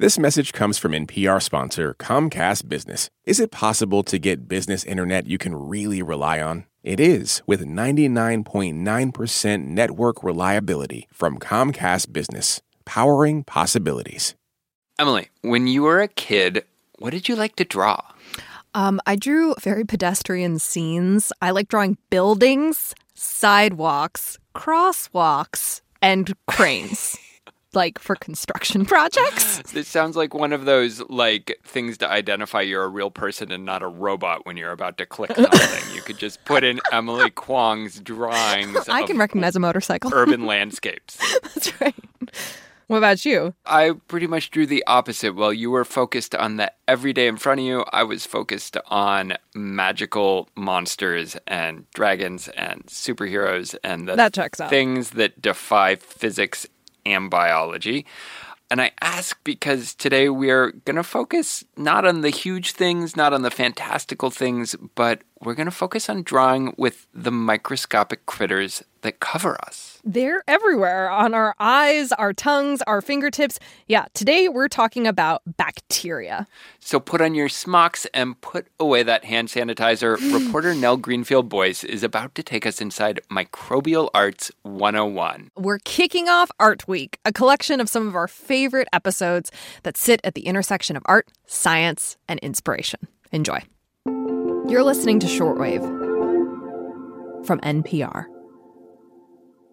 This message comes from NPR sponsor Comcast Business. Is it possible to get business internet you can really rely on? It is with 99.9% network reliability from Comcast Business, powering possibilities. Emily, when you were a kid, what did you like to draw? Um, I drew very pedestrian scenes. I like drawing buildings, sidewalks, crosswalks, and cranes. like for construction projects. This sounds like one of those like things to identify you're a real person and not a robot when you're about to click something. you could just put in Emily Kwong's drawings. I can recognize a motorcycle. urban landscapes. That's right. What about you? I pretty much drew the opposite. While you were focused on the everyday in front of you, I was focused on magical monsters and dragons and superheroes and the That checks out. things that defy physics and biology. And I ask because today we're going to focus not on the huge things, not on the fantastical things, but we're going to focus on drawing with the microscopic critters that cover us. They're everywhere on our eyes, our tongues, our fingertips. Yeah, today we're talking about bacteria. So put on your smocks and put away that hand sanitizer. Reporter Nell Greenfieldboyce is about to take us inside Microbial Arts 101. We're kicking off Art Week, a collection of some of our favorite episodes that sit at the intersection of art, science, and inspiration. Enjoy. You're listening to Shortwave from NPR.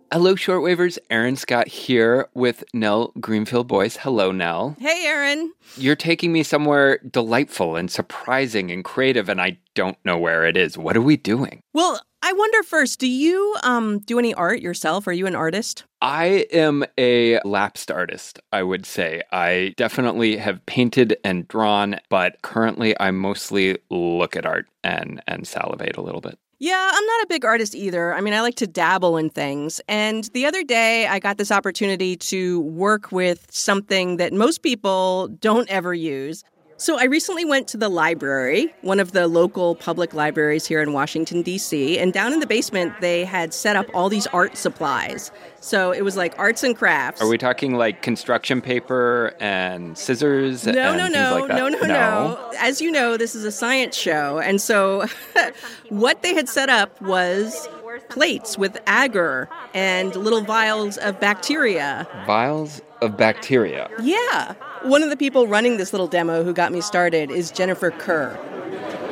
Hello, shortwavers. Aaron Scott here with Nell Greenfieldboyce. Hello, Nell. Hey, Aaron. You're taking me somewhere delightful and surprising and creative, and I don't know where it is. What are we doing? Well, I wonder first, do you um do any art yourself? Are you an artist? I am a lapsed artist, I would say. I definitely have painted and drawn, but currently I mostly look at art and, and salivate a little bit. Yeah, I'm not a big artist either. I mean, I like to dabble in things. And the other day, I got this opportunity to work with something that most people don't ever use. So I recently went to the library, one of the local public libraries here in Washington, D.C., and down in the basement, they had set up all these art supplies. So it was like arts and crafts. Are we talking like construction paper and scissors? No, and no, no, like that? no, no, no. As you know, this is a science show. And so what they had set up was plates with agar and little vials of bacteria. Vials of bacteria. Yeah. One of the people running this little demo who got me started is Jennifer Kerr.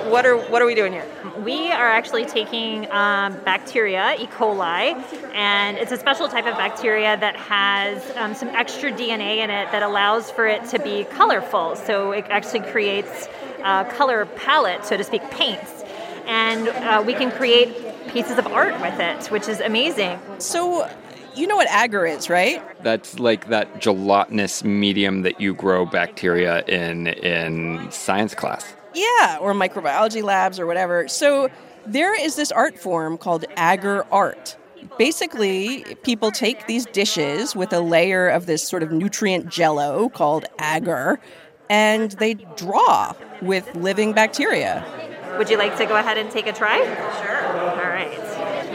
What are what are we doing here? We are actually taking um, bacteria, E. coli, and it's a special type of bacteria that has um, some extra DNA in it that allows for it to be colorful. So it actually creates a color palette, so to speak, paints. And uh, we can create pieces of art with it, which is amazing. So you know what agar is, right? That's like that gelatinous medium that you grow bacteria in in science class. Yeah, or microbiology labs or whatever. So there is this art form called agar art. Basically, people take these dishes with a layer of this sort of nutrient jello called agar and they draw with living bacteria. Would you like to go ahead and take a try? Sure.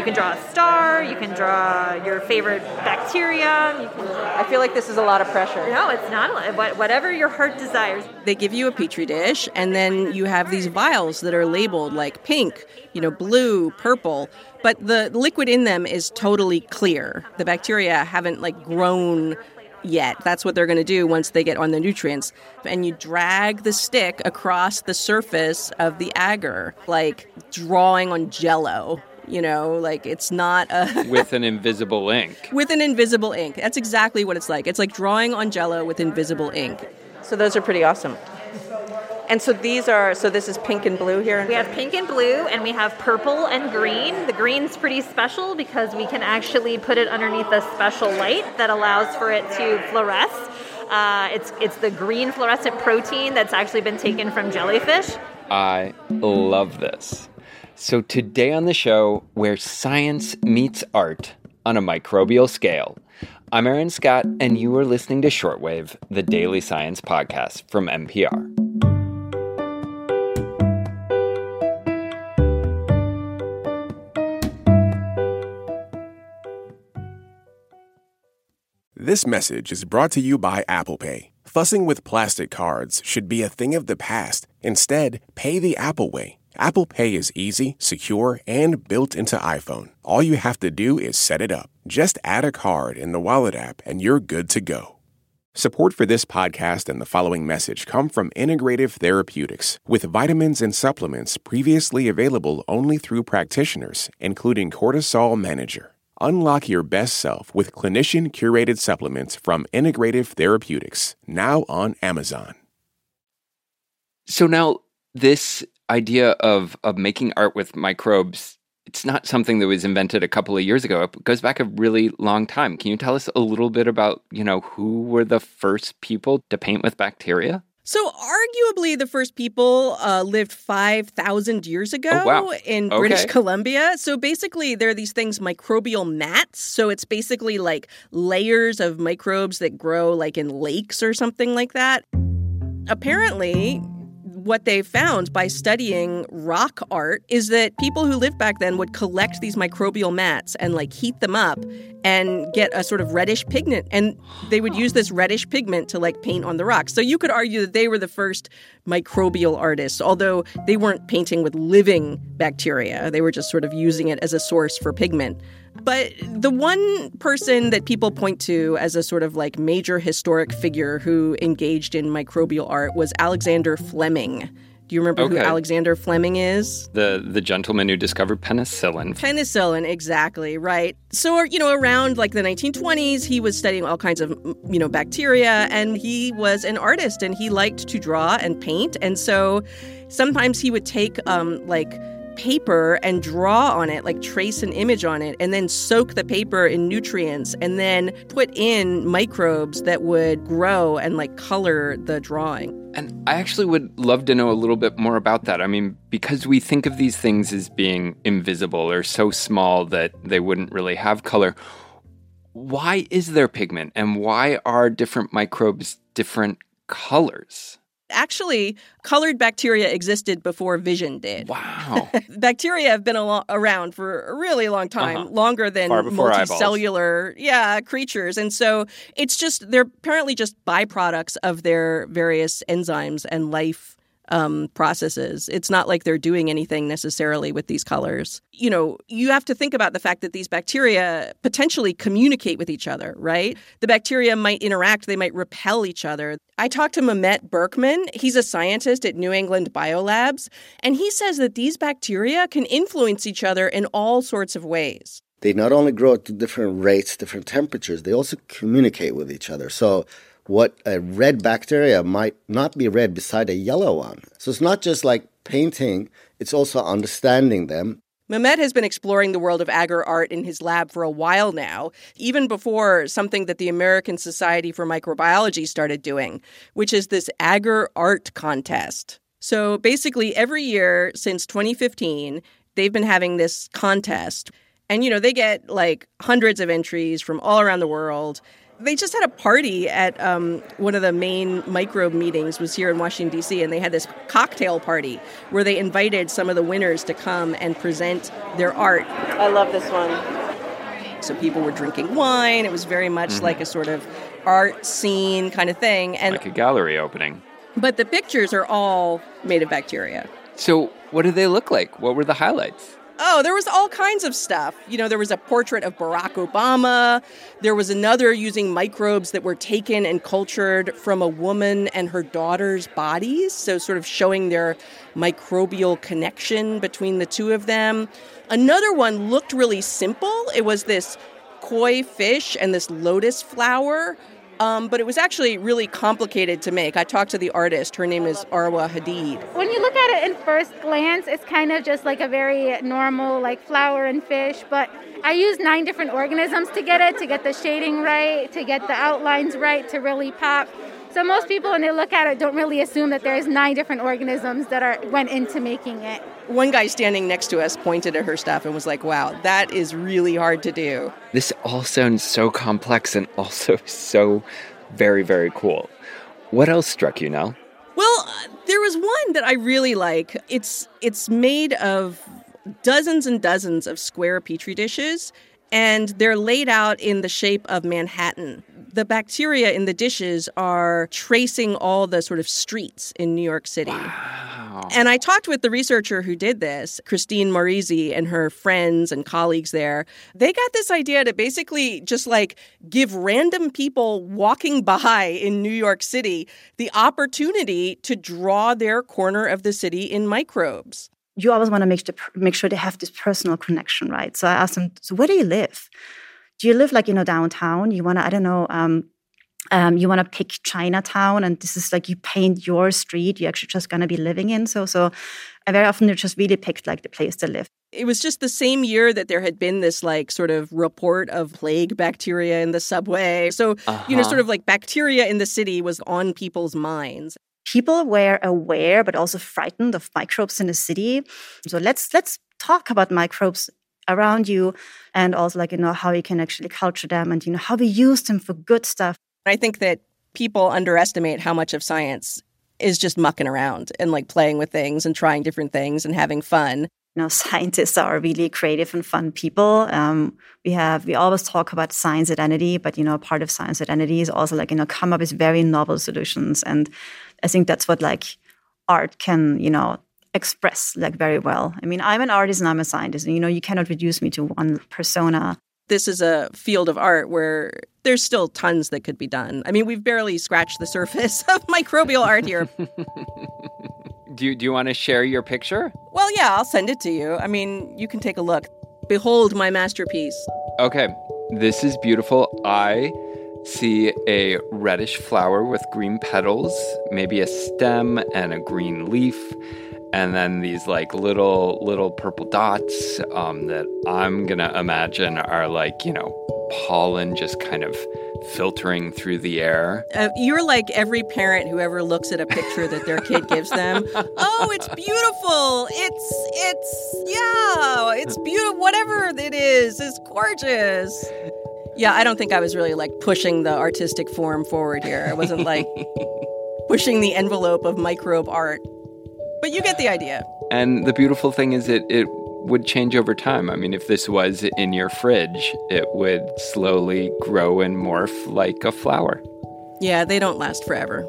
All right. You can draw a star, you can draw your favorite bacteria. You can I feel like this is a lot of pressure. No, it's not. a lot. Whatever your heart desires. They give you a petri dish, and then you have these vials that are labeled like pink, you know, blue, purple, but the liquid in them is totally clear. The bacteria haven't like grown yet. That's what they're going to do once they get on the nutrients. And you drag the stick across the surface of the agar, like drawing on jello. You know, like it's not a With an invisible ink. with an invisible ink. That's exactly what it's like. It's like drawing on jello with invisible ink. So those are pretty awesome. And so these are so this is pink and blue here. We have pink and blue, and we have purple and green. The green's pretty special because we can actually put it underneath a special light that allows for it to fluoresce. Uh, it's it's the green fluorescent protein that's actually been taken from jellyfish. I love this. So, today on the show, where science meets art on a microbial scale, I'm Aaron Scott, and you are listening to Shortwave, the daily science podcast from NPR. This message is brought to you by Apple Pay. Fussing with plastic cards should be a thing of the past. Instead, pay the Apple way. Apple Pay is easy, secure, and built into iPhone. All you have to do is set it up. Just add a card in the Wallet app and you're good to go. Support for this podcast and the following message come from Integrative Therapeutics, with vitamins and supplements previously available only through practitioners, including Cortisol Manager. Unlock your best self with clinician curated supplements from Integrative Therapeutics, now on Amazon. So now this idea of of making art with microbes it's not something that was invented a couple of years ago. It goes back a really long time. Can you tell us a little bit about, you know, who were the first people to paint with bacteria? So, arguably, the first people uh, lived 5,000 years ago Oh, wow. in Okay. British Columbia. So, basically, there are these things, microbial mats. So, it's basically like layers of microbes that grow like in lakes or something like that. Apparently, what they found by studying rock art is that people who lived back then would collect these microbial mats and like heat them up and get a sort of reddish pigment and they would use this reddish pigment to like paint on the rocks. So you could argue that they were the first microbial artists, although they weren't painting with living bacteria. They were just sort of using it as a source for pigment. But the one person that people point to as a sort of like major historic figure who engaged in microbial art was Alexander Fleming. Do you remember who Alexander Fleming is? The the gentleman who discovered penicillin. Penicillin, exactly, right. So, you know, around like the 1920s, he was studying all kinds of, you know, bacteria, and he was an artist and he liked to draw and paint. And so sometimes he would take, um, like, paper and draw on it, like trace an image on it, and then soak the paper in nutrients and then put in microbes that would grow and like color the drawing. And I actually would love to know a little bit more about that. I mean, because we think of these things as being invisible or so small that they wouldn't really have color. Why is there pigment and why are different microbes different colors? Actually, colored bacteria existed before vision did. Wow. bacteria have been around for a really long time, Uh-huh. longer than before eyeballs. multicellular, yeah, creatures. And so it's just they're apparently just byproducts of their various enzymes and life um, processes. It's not like they're doing anything necessarily with these colors. You know, you have to think about the fact that these bacteria potentially communicate with each other, right? The bacteria might interact, they might repel each other. I talked to Mehmet Berkmen. He's a scientist at New England Biolabs, and he says that these bacteria can influence each other in all sorts of ways. they not only grow at different rates, different temperatures, they also communicate with each other. So, what a red bacteria might not be red beside a yellow one. So, it's not just like painting, it's also understanding them. Mehmet has been exploring the world of agar art in his lab for a while now, even before something that the American Society for Microbiology started doing, which is this agar art contest. So basically, every year since 2015, they've been having this contest. And, you know, they get like hundreds of entries from all around the world. They just had a party at um, one of the main microbe meetings was here in Washington D.C. and they had this cocktail party where they invited some of the winners to come and present their art. I love this one. So people were drinking wine. It was very much like a sort of art scene kind of thing. And like a gallery opening. but the pictures are all made of bacteria. So, what do they look like? What were the highlights? Oh, there was all kinds of stuff. You know, there was a portrait of Barack Obama. There was another using microbes that were taken and cultured from a woman and her daughter's bodies. So, sort of showing their microbial connection between the two of them. Another one looked really simple. It was this koi fish and this lotus flower. Um, but it was actually really complicated to make. I talked to the artist. Her name is Arwa Hadid. When you look at it in first glance, it's kind of just like a very normal like flower and fish, but I used nine different organisms to get it, to get the shading right, to get the outlines right, to really pop. So most people when they look at it don't really assume that there's nine different organisms that are went into making it. One guy standing next to us pointed at her stuff and was like, wow, that is really hard to do. This all sounds so complex and also so very, very cool. What else struck you now? Well, uh, there was one that I really like. It's it's made of dozens and dozens of square petri dishes and they're laid out in the shape of Manhattan. The bacteria in the dishes are tracing all the sort of streets in New York City. Wow. And I talked with the researcher who did this, Christine Marizzi, and her friends and colleagues there. They got this idea to basically just like give random people walking by in New York City the opportunity to draw their corner of the city in microbes you always want to make, make sure they have this personal connection, right? So I asked them, so where do you live? Do you live like, you know, downtown? You want to, I don't know, um, um, you want to pick Chinatown and this is like you paint your street you're actually just going to be living in. So, so I very often just really picked like the place to live. It was just the same year that there had been this like sort of report of plague bacteria in the subway. So, uh-huh. you know, sort uh-huh. of like bacteria in the city was on people's minds people were aware but also frightened of microbes in the city. So let's let's talk about microbes around you and also like you know how you can actually culture them and you know how we use them for good stuff. I think that people underestimate how much of science is just mucking around and like playing with things and trying different things and having fun you know, scientists are really creative and fun people. Um, we have we always talk about science identity, but you know, part of science identity is also like you know come up with very novel solutions, and I think that's what like art can you know express like very well. I mean, I'm an artist and I'm a scientist, and you know, you cannot reduce me to one persona. This is a field of art where there's still tons that could be done. I mean, we've barely scratched the surface of microbial art here. Do you, do you want to share your picture? Well, yeah, I'll send it to you. I mean, you can take a look. Behold my masterpiece. Okay, this is beautiful. I see a reddish flower with green petals, maybe a stem and a green leaf, and then these like little little purple dots um, that I'm gonna imagine are like you know pollen just kind of filtering through the air. Uh, you're like every parent who ever looks at a picture that their kid gives them. oh, it's beautiful. It's it's yeah, it's beautiful. Whatever it is, it's gorgeous. Yeah, I don't think I was really like pushing the artistic form forward here. I wasn't like pushing the envelope of microbe art. But you get the idea. And the beautiful thing is it it would change over time. I mean, if this was in your fridge, it would slowly grow and morph like a flower. Yeah, they don't last forever.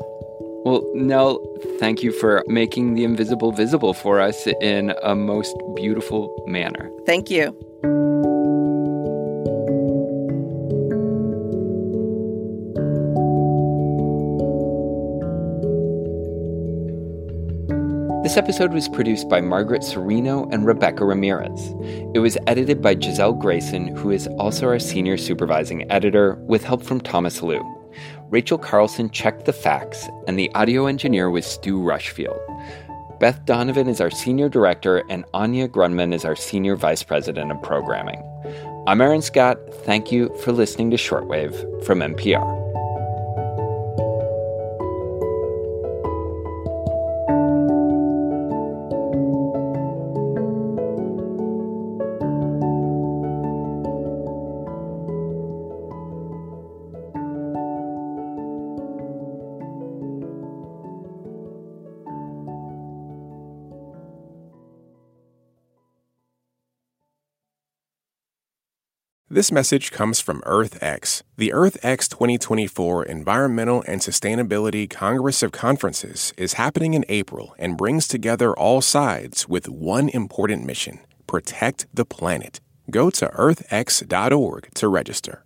Well, Nell, thank you for making the invisible visible for us in a most beautiful manner. Thank you. This episode was produced by Margaret Cirino and Rebecca Ramirez. It was edited by Giselle Grayson, who is also our senior supervising editor, with help from Thomas Lu. Rachel Carlson checked the facts, and the audio engineer was Stu Rushfield. Beth Donovan is our senior director, and Anya Grundmann is our senior vice president of programming. I'm Aaron Scott. Thank you for listening to Shortwave from NPR. This message comes from EarthX. The EarthX 2024 Environmental and Sustainability Congress of Conferences is happening in April and brings together all sides with one important mission protect the planet. Go to earthx.org to register.